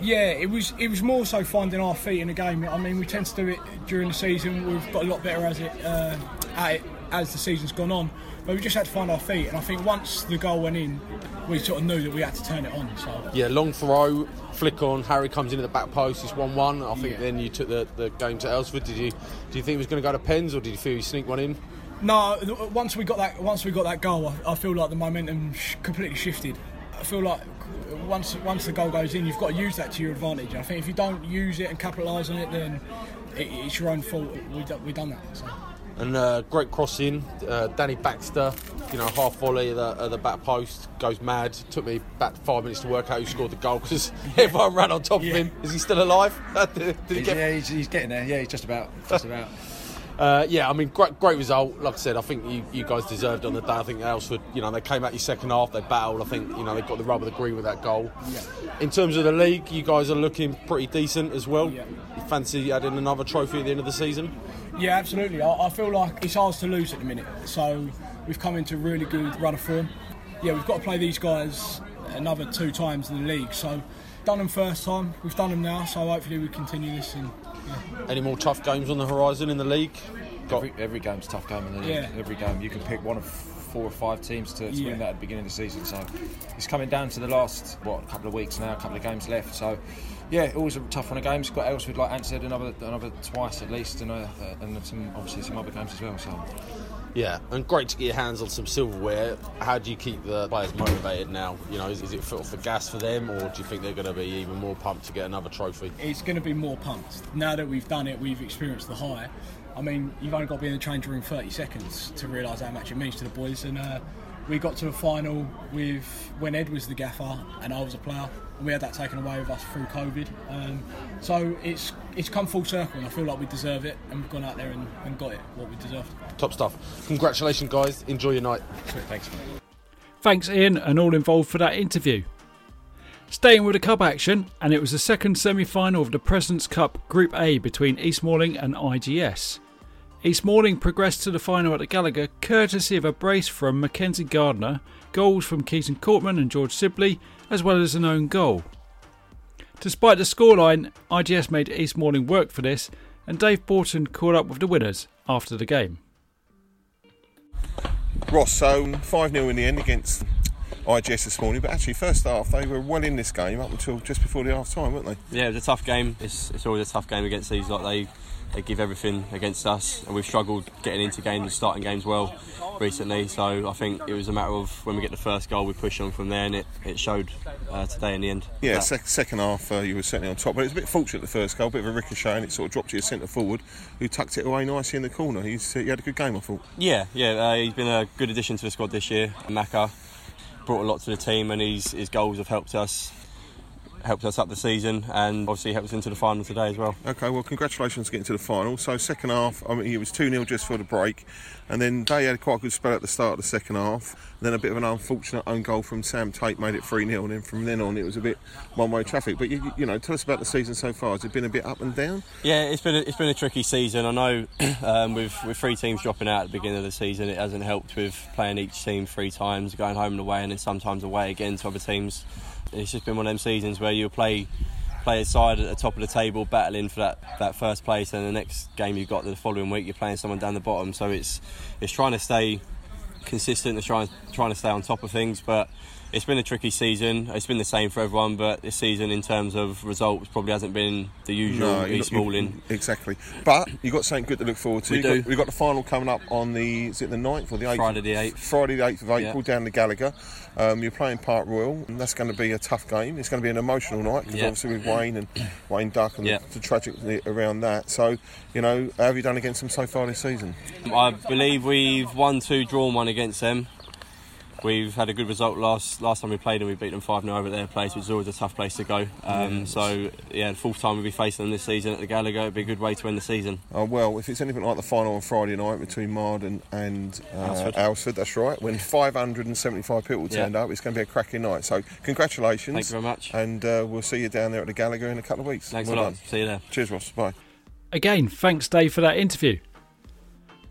Yeah, it was it was more so finding our feet in the game. I mean, we tend to do it during the season. We've got a lot better as it uh, at it as the season's gone on. But we just had to find our feet, and I think once the goal went in, we sort of knew that we had to turn it on. So Yeah, long throw, flick on. Harry comes in at the back post. It's one-one. I think Yeah. then you took the, the game to Aylesford. Did you do you think it was going to go to pens, or did you feel you sneak one in? No, once we got that once we got that goal, I, I feel like the momentum sh- completely shifted. I feel like once once the goal goes in, you've got to use that to your advantage. And I think if you don't use it and capitalise on it, then it, it's your own fault. We have we done that. So. And uh, great crossing, uh, Danny Baxter, you know, half volley at the, at the back post, goes mad. Took me about five minutes to work out who scored the goal because everyone ran on top Yeah. of him. Is he still alive? did, did he get yeah, he's, he's getting there. Yeah, he's just about. Just about. Uh, yeah, I mean, great, great result. Like I said, I think you, you guys deserved on the day. I think Aylesford, you know, they came out your second half, they battled. I think, you know, they got the rub of the green with that goal. In terms of the league, you guys are looking pretty decent as well. Yeah. You fancy adding another trophy at the end of the season? Yeah, absolutely. I, I feel like it's ours to lose at the minute. So we've come into really good run of form. Yeah, we've got to play these guys another two times in the league. So done them first time, we've done them now. So hopefully we continue this. And Any more tough games on the horizon in the league? Got, Every, every game's a tough game in the league. Yeah. Every game you can pick one of four or five teams to, to Yeah. win that at the beginning of the season. So it's coming down to the last what couple of weeks now, a couple of games left. So yeah, always a tough one of games. Got Aylesford, like Ant said, another another twice at least, and uh, and some obviously some other games as well. So Yeah, and great to get your hands on some silverware. How do you keep the players motivated now? You know, is, is it for, for gas for them, or do you think they're going to be even more pumped to get another trophy? It's going to be more pumped. Now that we've done it, we've experienced the high. I mean, you've only got to be in the change room 30 seconds to realise how much it means to the boys. And uh, we got to the final with when Ed was the gaffer and I was a player, and we had that taken away with us through COVID. Um, so it's it's come full circle, and I feel like we deserve it, and we've gone out there and, and got it what we deserved. Top stuff. Congratulations, guys. Enjoy your night. Thanks. Thanks, Ian, and all involved for that interview. Staying with the cup action, and it was the second semi final of the President's Cup Group A between East Malling and IGS. East Malling progressed to the final at the Gallagher courtesy of a brace from Mackenzie Gardner, goals from Keaton Courtman and George Sibley, as well as an own goal. Despite the scoreline, IGS made East Malling work for this, and Dave Borton caught up with the winners after the game. Ross, so 5 0 in the end against IGS this morning, but actually, first half they were well in this game up until just before the half time, weren't they? Yeah, it was a tough game. It's, it's always a tough game against these. Like they, they give everything against us, and we've struggled getting into games and starting games well recently. So I think it was a matter of when we get the first goal, we push on from there, and it, it showed uh, today in the end. Yeah, sec- second half uh, you were certainly on top, but it was a bit fortunate the first goal, a bit of a ricochet, and it sort of dropped to your centre forward, who tucked it away nicely in the corner. He's uh, he had a good game, I thought. Yeah, yeah, uh, he's been a good addition to the squad this year. Maka brought a lot to the team, and his, his goals have helped us helped us up the season, and obviously helped us into the final today as well. Okay, well, congratulations getting to the final. So, second half, I mean, it was 2 0 just for the break, and then they had quite a good spell at the start of the second half. Then a bit of an unfortunate own goal from Sam Tate made it 3 0, and then from then on, it was a bit one way traffic. But, you, you know, tell us about the season so far. Has it been a bit up and down? Yeah, it's been a, it's been a tricky season. I know um, with with three teams dropping out at the beginning of the season, it hasn't helped with playing each team three times, going home and away, and then sometimes away again to other teams. It's just been one of them seasons where you play play a side at the top of the table, battling for that, that first place, and the next game you've got the following week, you're playing someone down the bottom. So it's it's trying to stay consistent and trying trying to stay on top of things, but. It's been a tricky season. It's been the same for everyone, but this season, in terms of results, probably hasn't been the usual you're East not- you- Malling. Exactly. But you've got something good to look forward to. We You've do. Got, we've got the final coming up on the, is it the 9th or the 8th? Friday the 8th. Friday the 8th of April Yeah. down the Gallagher. Um, you're playing Park Royal, and that's going to be a tough game. It's going to be an emotional night because Yeah. obviously with Wayne and Wayne Duck and Yeah. the, the tragic around that. So, you know, how have you done against them so far this season? I believe we've won two, drawn one against them. We've had a good result last last time we played them. We beat them five 0 over at their place, which is always a tough place to go. Um, Yes. So yeah, the fourth time we'll be facing them this season at the Gallagher. It'd be a good way to end the season. Oh, well, if it's anything like the final on Friday night between Marden and uh, Aylesford. Aylesford, that's right, when 575 people Yeah. turned up, it's going to be a cracking night. So, congratulations. Thank you very much. And uh, we'll see you down there at the Gallagher in a couple of weeks. Thanks Well a lot. done. See you there. Cheers, Ross. Bye. Again, thanks Dave for that interview.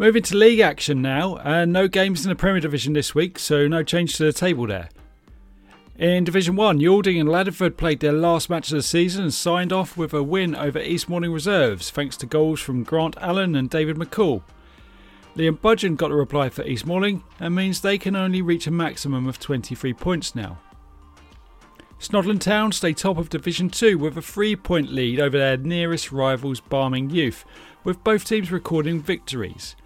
Moving to league action now, and no games in the Premier Division this week, so no change to the table there. In Division 1, Yalding and Laddingford played their last match of the season and signed off with a win over East Malling Reserves, thanks to goals from Grant Allen and David McCall. Liam Budgeon got a reply for East Malling and means they can only reach a maximum of 23 points now. Snodland Town stay top of Division 2 with a three point lead over their nearest rivals Barming Youth, with both teams recording victories.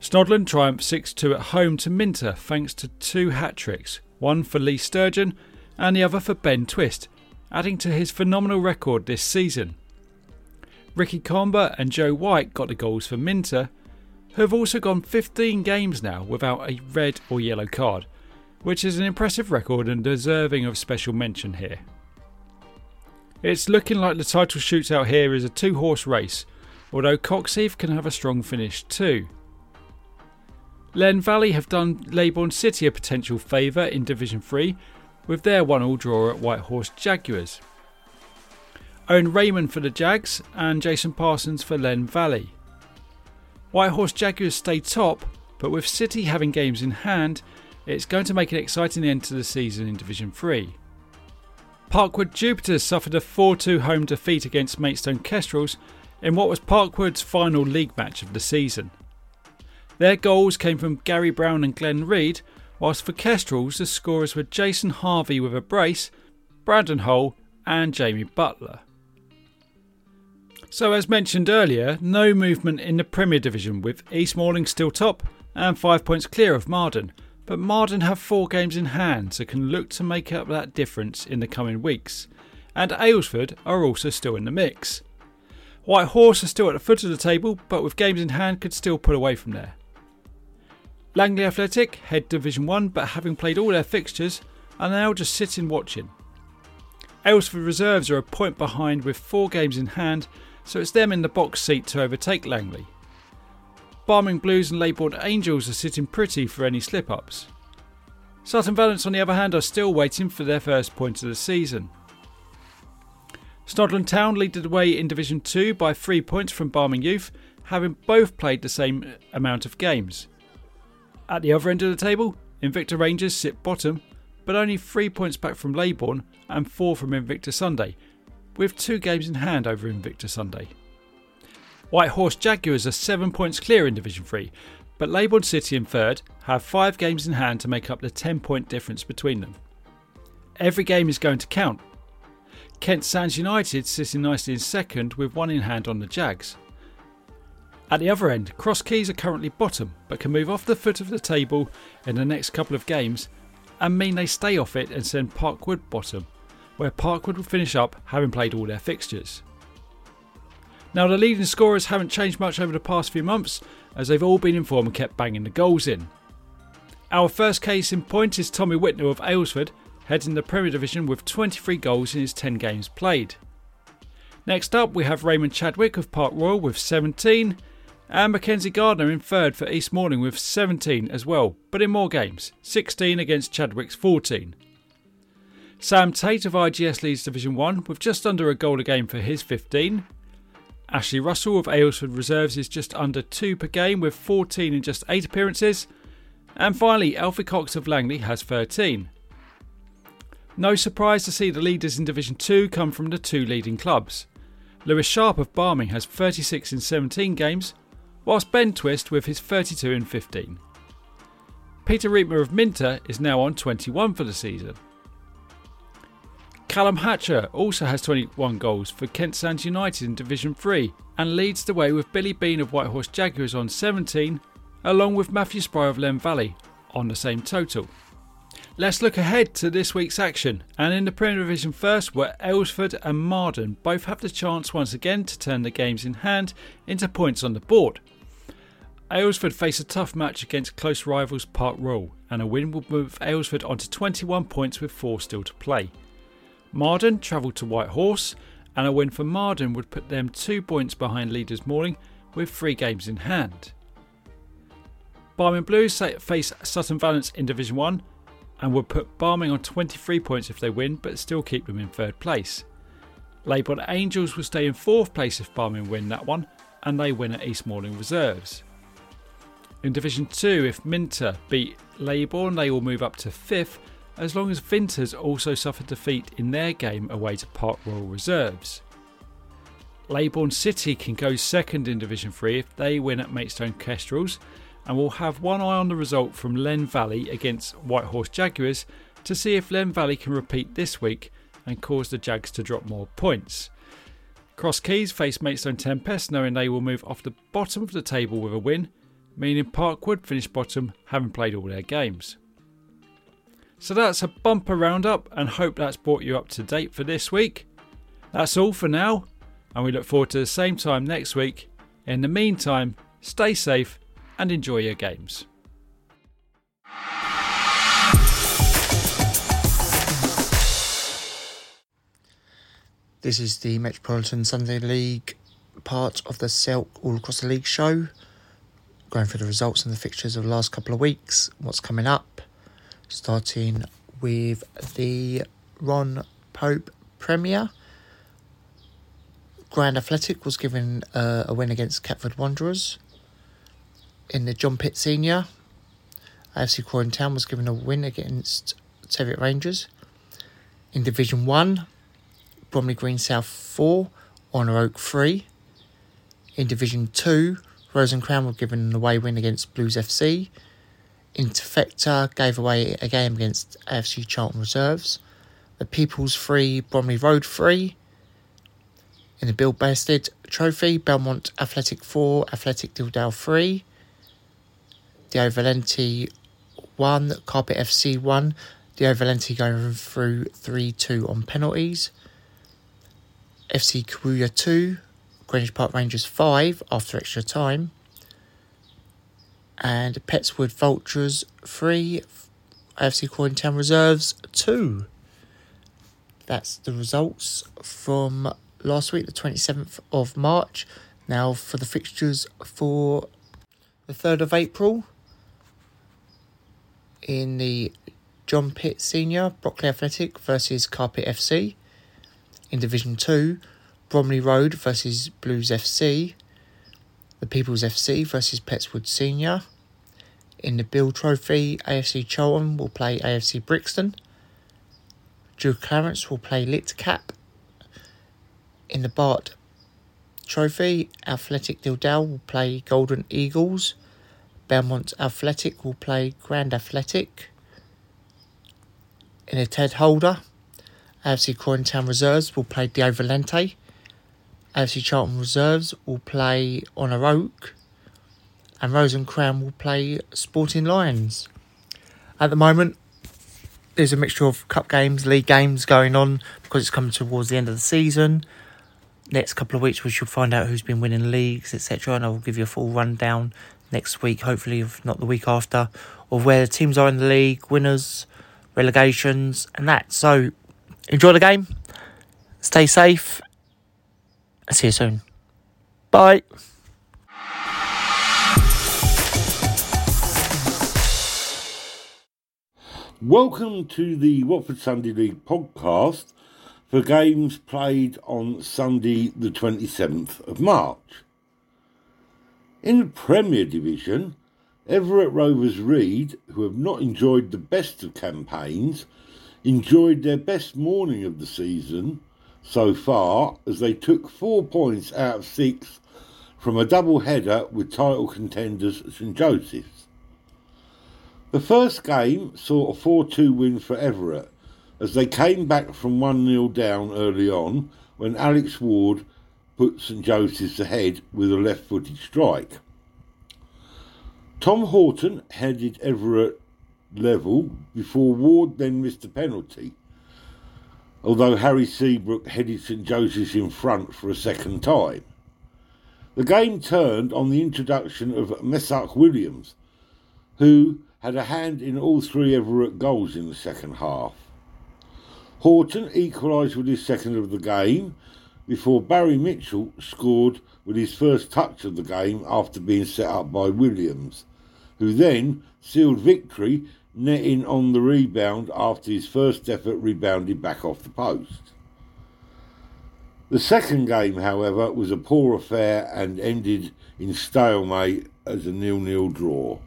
Snodland triumphed 6 2 at home to Minter thanks to two hat tricks, one for Lee Sturgeon and the other for Ben Twist, adding to his phenomenal record this season. Ricky Comber and Joe White got the goals for Minter, who have also gone 15 games now without a red or yellow card, which is an impressive record and deserving of special mention here. It's looking like the title shootout here is a two horse race, although Coxheath can have a strong finish too. Len Valley have done Leybourne City a potential favour in Division 3 with their one all draw at Whitehorse Jaguars. Owen Raymond for the Jags and Jason Parsons for Len Valley. Whitehorse Jaguars stay top, but with City having games in hand, it's going to make an exciting end to the season in Division 3. Parkwood Jupiters suffered a 4 2 home defeat against Maidstone Kestrels in what was Parkwood's final league match of the season. Their goals came from Gary Brown and Glenn Reid, whilst for Kestrels the scorers were Jason Harvey with a brace, Brandon Hull, and Jamie Butler. So, as mentioned earlier, no movement in the Premier Division with East Malling still top, and 5 points clear of Marden, but Marden have 4 games in hand so can look to make up that difference in the coming weeks. And Aylesford are also still in the mix. White Horse are still at the foot of the table, but with games in hand could still pull away from there. Langley Athletic head Division 1 but having played all their fixtures are now just sitting watching. Aylesford reserves are a point behind with four games in hand, so it's them in the box seat to overtake Langley. Barming Blues and Leybourne Angels are sitting pretty for any slip ups. Sutton Valence, on the other hand, are still waiting for their first point of the season. Snodland Town lead the way in Division 2 by three points from Barming Youth, having both played the same amount of games. At the other end of the table, Invicta Rangers sit bottom, but only three points back from Leybourne and four from Invicta Sunday, with two games in hand over Invicta Sunday. White Horse Jaguars are seven points clear in Division 3, but Leybourne City in third have five games in hand to make up the 10 point difference between them. Every game is going to count. Kent Sands United sitting nicely in second with one in hand on the Jags. At the other end, Cross Keys are currently bottom, but can move off the foot of the table in the next couple of games and mean they stay off it and send Parkwood bottom, where Parkwood will finish up having played all their fixtures. Now, the leading scorers haven't changed much over the past few months, as they've all been in form and kept banging the goals in. Our first case in point is Tommy Whitnell of Aylesford, heading the Premier Division with 23 goals in his 10 games played. Next up, we have Raymond Chadwick of Park Royal with 17, and Mackenzie Gardner in third for East Malling with 17 as well, but in more games 16 against Chadwick's 14. Sam Tate of IGS leads Division 1 with just under a goal a game for his 15. Ashley Russell of Aylesford Reserves is just under 2 per game with 14 in just 8 appearances. And finally, Alfie Cox of Langley has 13. No surprise to see the leaders in Division 2 come from the two leading clubs. Lewis Sharp of Barming has 36 in 17 games, whilst Ben Twist with his 32 and 15. Peter Reitmer of Minter is now on 21 for the season. Callum Hatcher also has 21 goals for Kent Sands United in Division 3 and leads the way with Billy Bean of Whitehorse Jaguars on 17, along with Matthew Spry of Len Valley on the same total. Let's look ahead to this week's action, and in the Premier Division first, where Aylesford and Marden both have the chance once again to turn the games in hand into points on the board. Aylesford face a tough match against close rivals Park Royal, and a win will move Aylesford onto 21 points with four still to play. Marden travel to White Horse, and a win for Marden would put them two points behind leaders Malling with three games in hand. Barming Blues face Sutton Valence in Division 1 and would put Barming on 23 points if they win, but still keep them in third place. Leybourne Angels will stay in fourth place if Barming win that one, and they win at East Malling Reserves. In Division 2, if Minter beat Leybourne, they will move up to fifth, as long as Vinters also suffered defeat in their game away to Park Royal Reserves. Leybourne City can go second in Division 3 if they win at Maidstone Kestrels, and we'll have one eye on the result from Len Valley against Whitehorse Jaguars to see if Len Valley can repeat this week and cause the Jags to drop more points. Cross Keys face Maidstone Tempest knowing they will move off the bottom of the table with a win, meaning Parkwood finish bottom having played all their games. So that's a bumper roundup and hope that's brought you up to date for this week. That's all for now, and we look forward to the same time next week. In the meantime, stay safe and enjoy your games. This is the Metropolitan Sunday League part of the Selk All Across the League show. Going through the results and the fixtures of the last couple of weeks, what's coming up. Starting with the Ron Pope Premier. Grand Athletic was given uh, a win against Catford Wanderers in the John Pitt Senior, AFC Croydon Town was given a win against Teviot Rangers. In Division 1, Bromley Green South 4, Honour Oak 3. In Division 2, Rose and Crown were given an away win against Blues FC. Interfecta gave away a game against AFC Charlton Reserves. The People's 3, Bromley Road 3. In the Bill Bested Trophy, Belmont Athletic 4, Athletic Dildale 3. Dio Valenti 1, Carpet FC 1. Dio Valenti going through 3 2 on penalties. FC Kawuya 2, Greenwich Park Rangers 5 after extra time. And Pettswood Vultures 3, AFC Croydon Reserves 2. That's the results from last week, the 27th of March. Now for the fixtures for the 3rd of April in the John Pitt Senior, Brockley Athletic versus Carpet FC. In Division 2, Bromley Road versus Blues FC. The People's FC versus Pettswood Senior. In the Bill Trophy, AFC Charlton will play AFC Brixton. Drew Clarence will play Litcap. In the Bart Trophy, Athletic Dildale will play Golden Eagles. Belmont Athletic will play Grand Athletic. In a Ted Holder, AFC Croydon Reserves will play Dio Valente. AFC Charlton Reserves will play Honour Oak. And Rose and Crown will play Sporting Lions. At the moment, there's a mixture of cup games, league games going on because it's coming towards the end of the season. Next couple of weeks, we should find out who's been winning leagues, etc. And I will give you a full rundown next week, hopefully, if not the week after, of where the teams are in the league, winners, relegations, and that. So, enjoy the game, stay safe, and see you soon. Bye. Welcome to the Watford Sunday League podcast for games played on Sunday, the 27th of March. In the Premier Division, Everett Rovers Reed, who have not enjoyed the best of campaigns, enjoyed their best morning of the season so far as they took four points out of six from a double header with title contenders St Joseph's. The first game saw a 4 2 win for Everett as they came back from 1 0 down early on when Alex Ward put St Joseph's ahead with a left footed strike. Tom Horton headed Everett level before Ward then missed a penalty, although Harry Seabrook headed St Joseph's in front for a second time. The game turned on the introduction of Meshach Williams, who had a hand in all three Everett goals in the second half. Horton equalised with his second of the game before Barry Mitchell scored with his first touch of the game after being set up by Williams, who then sealed victory netting on the rebound after his first effort rebounded back off the post. The second game, however, was a poor affair and ended in stalemate as a nil-nil draw.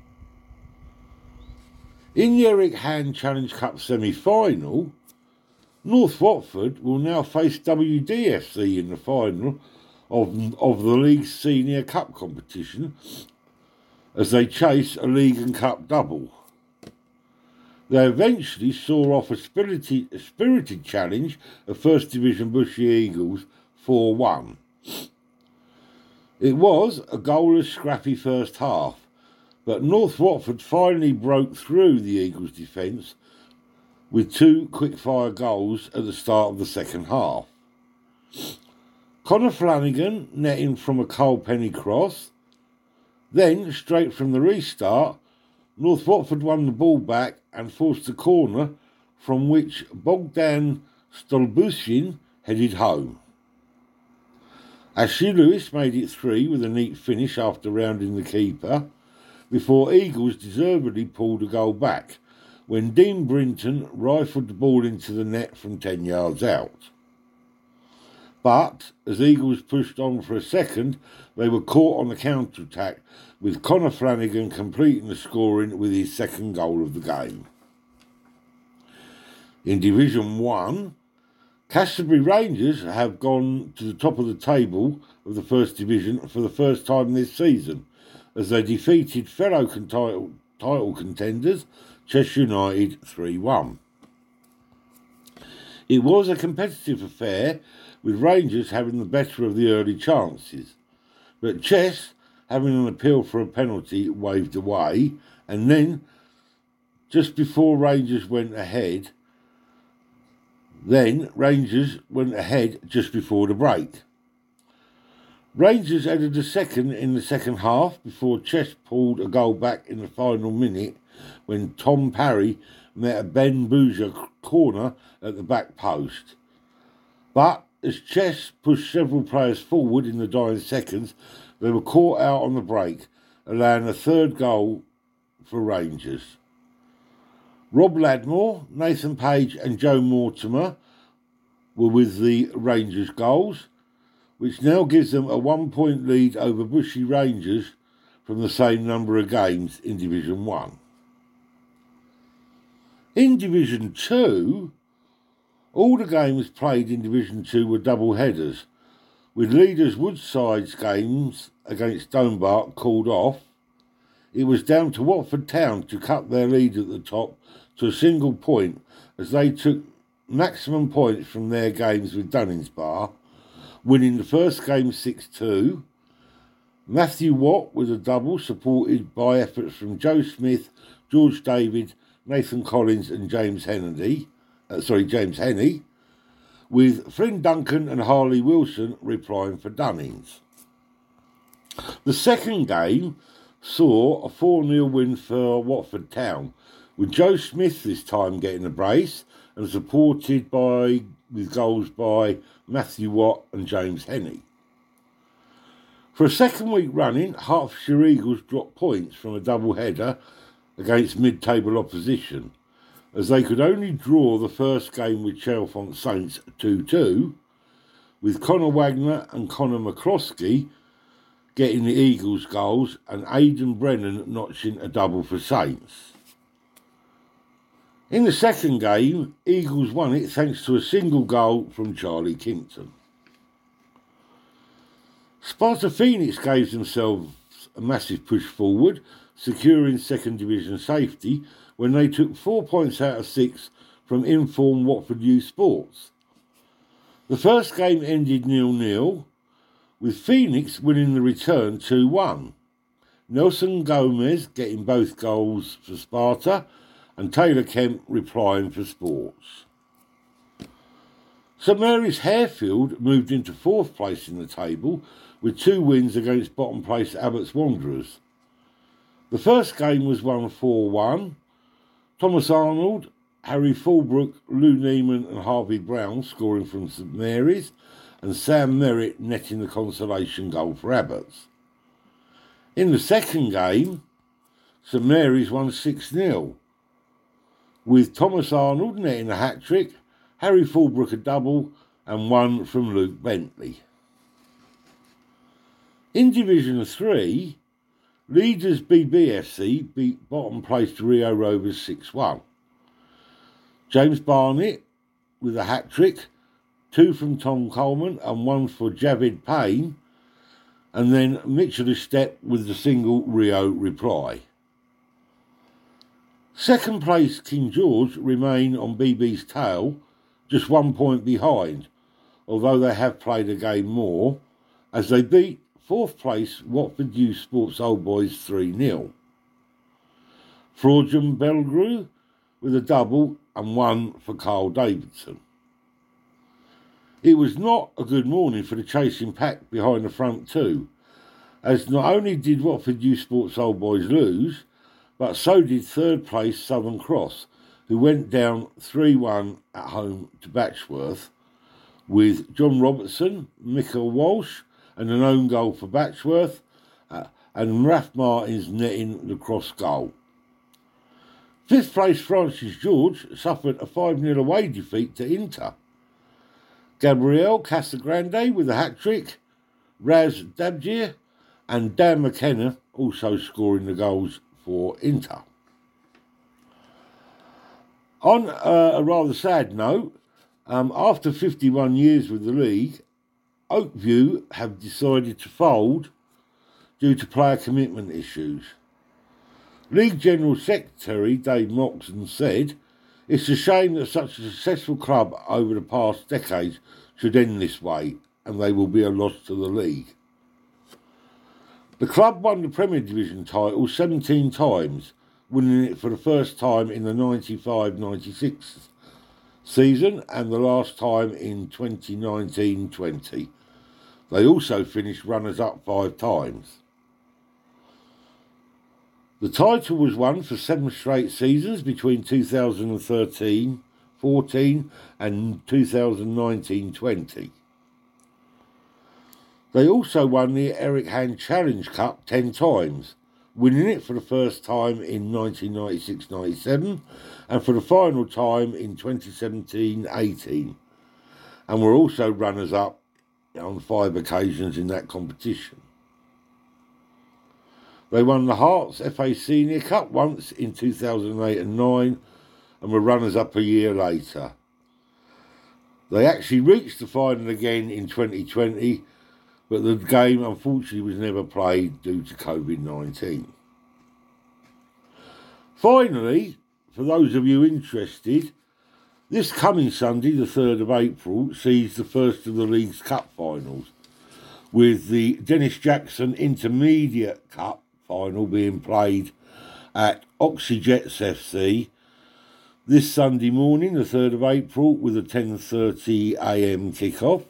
In the Eric Hand Challenge Cup semi-final, North Watford will now face WDFC in the final of, of the league's senior cup competition as they chase a league and cup double. They eventually saw off a spirited, a spirited challenge of First Division Bushey Eagles 4 1. It was a goalless, scrappy first half, but North Watford finally broke through the Eagles' defence with two quick-fire goals at the start of the second half. Connor Flanagan netting from a Cole Penny cross. Then, straight from the restart, North Watford won the ball back and forced a corner from which Bogdan Stolbushin headed home. Ashley Lewis made it three with a neat finish after rounding the keeper, before Eagles deservedly pulled a goal back when Dean Brinton rifled the ball into the net from 10 yards out. But as Eagles pushed on for a second, they were caught on the counter attack, with Connor Flanagan completing the scoring with his second goal of the game. In Division 1, Cassiobury Rangers have gone to the top of the table of the First Division for the first time this season, as they defeated fellow title, title contenders Chester United 3 1. It was a competitive affair, with Rangers having the better of the early chances, but Chess having an appeal for a penalty waved away, and then just before Rangers went ahead, then Rangers went ahead just before the break. Rangers added a second in the second half before Chess pulled a goal back in the final minute when Tom Parry met a Ben Bouger corner at the back post. But as Chess pushed several players forward in the dying seconds, they were caught out on the break, allowing a third goal for Rangers. Rob Ladmore, Nathan Page, and Joe Mortimer were with the Rangers goals, which now gives them a one point lead over Bushey Rangers from the same number of games in Division 1. In Division 2, all the games played in Division 2 were double headers, with leaders Woodside's games against Stonebark called off. It was down to Watford Town to cut their lead at the top to a single point as they took maximum points from their games with Dunningsbar, winning the first game 6 2. Matthew Watt with a double supported by efforts from Joe Smith, George David, Nathan Collins, and James Hennedy. Uh, sorry, James Henney, with Flynn Duncan and Harley Wilson replying for Dunnings. The second game saw a 4 0 win for Watford Town, with Joe Smith this time getting a brace and supported by with goals by Matthew Watt and James Henney. For a second week running, Hertfordshire Eagles dropped points from a double header against mid table opposition, as they could only draw the first game with Chalfont Saints 2 2, with Connor Wagner and Connor McCroskey getting the Eagles goals and Aidan Brennan notching a double for Saints. In the second game, Eagles won it thanks to a single goal from Charlie Kimpton. Sparta Phoenix gave themselves a massive push forward, securing second division safety when they took four points out of six from informed Watford Youth Sports. The first game ended nil-nil, with Phoenix winning the return 2-1. Nelson Gomez getting both goals for Sparta and Taylor Kemp replying for Sports. St Mary's Harefield moved into fourth place in the table with two wins against bottom place Abbots Wanderers. The first game was won 4 1. Thomas Arnold, Harry Fulbrook, Lou Neiman, and Harvey Brown scoring from St Mary's, and Sam Merritt netting the consolation goal for Abbots. In the second game, St Mary's won 6 0, with Thomas Arnold netting a hat trick, Harry Fulbrook a double, and one from Luke Bentley. In Division 3, Leaders BBFC beat bottom placed Rio Rovers 6 1. James Barnett with a hat trick, two from Tom Coleman and one for Javid Payne, and then Mitchell Step with the single Rio reply. Second place King George remain on BB's tail, just one point behind, although they have played a game more, as they beat fourth place Watford Youth Sports Old Boys 3 0. Fraudian Belgrew with a double and one for Carl Davidson. It was not a good morning for the chasing pack behind the front two, as not only did Watford Youth Sports Old Boys lose, but so did third place Southern Cross, who went down 3 1 at home to Batchworth, with John Robertson, Michael Walsh, and an own goal for Batchworth, uh, and Raf Martins netting the cross goal. Fifth place Francis George suffered a 5 0 away defeat to Inter. Gabriel Casagrande with a hat trick, Raz Dabjir, and Dan McKenna also scoring the goals for Inter. On uh, a rather sad note, um, after 51 years with the league, Oakview have decided to fold due to player commitment issues. League General Secretary Dave Moxon said, It's a shame that such a successful club over the past decades should end this way, and they will be a loss to the league. The club won the Premier Division title 17 times, winning it for the first time in the 95 96 season and the last time in 2019 20. They also finished runners up five times. The title was won for seven straight seasons between 2013 14 and 2019 20. They also won the Eric Hand Challenge Cup 10 times, winning it for the first time in 1996 97 and for the final time in 2017 18, and were also runners up on five occasions in that competition. They won the Herts FA Senior Cup once in 2008 and 9 and were runners up a year later. They actually reached the final again in 2020, but the game unfortunately was never played due to COVID 19. Finally, for those of you interested, this coming Sunday, the 3rd of April, sees the first of the league's cup finals, with the Dennis Jackson Intermediate Cup final being played at Oxhey Jets FC this Sunday morning, the 3rd of April, with a 10.30am kick-off.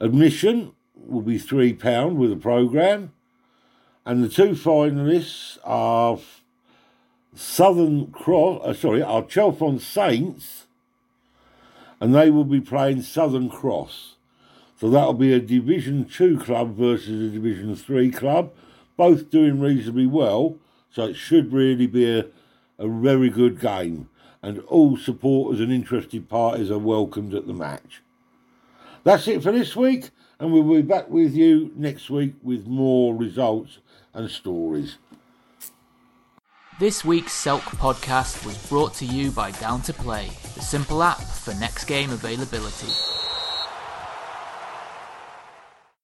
Admission will be £3 with a programme. And the two finalists are Southern Cross, uh, sorry, are Chalfont Saints, and they will be playing Southern Cross. So that'll be a Division 2 club versus a Division 3 club both doing reasonably well, so it should really be a, a very good game. And all supporters and interested parties are welcomed at the match. That's it for this week, and we'll be back with you next week with more results and stories. This week's Selk podcast was brought to you by Down to Play, the simple app for next game availability.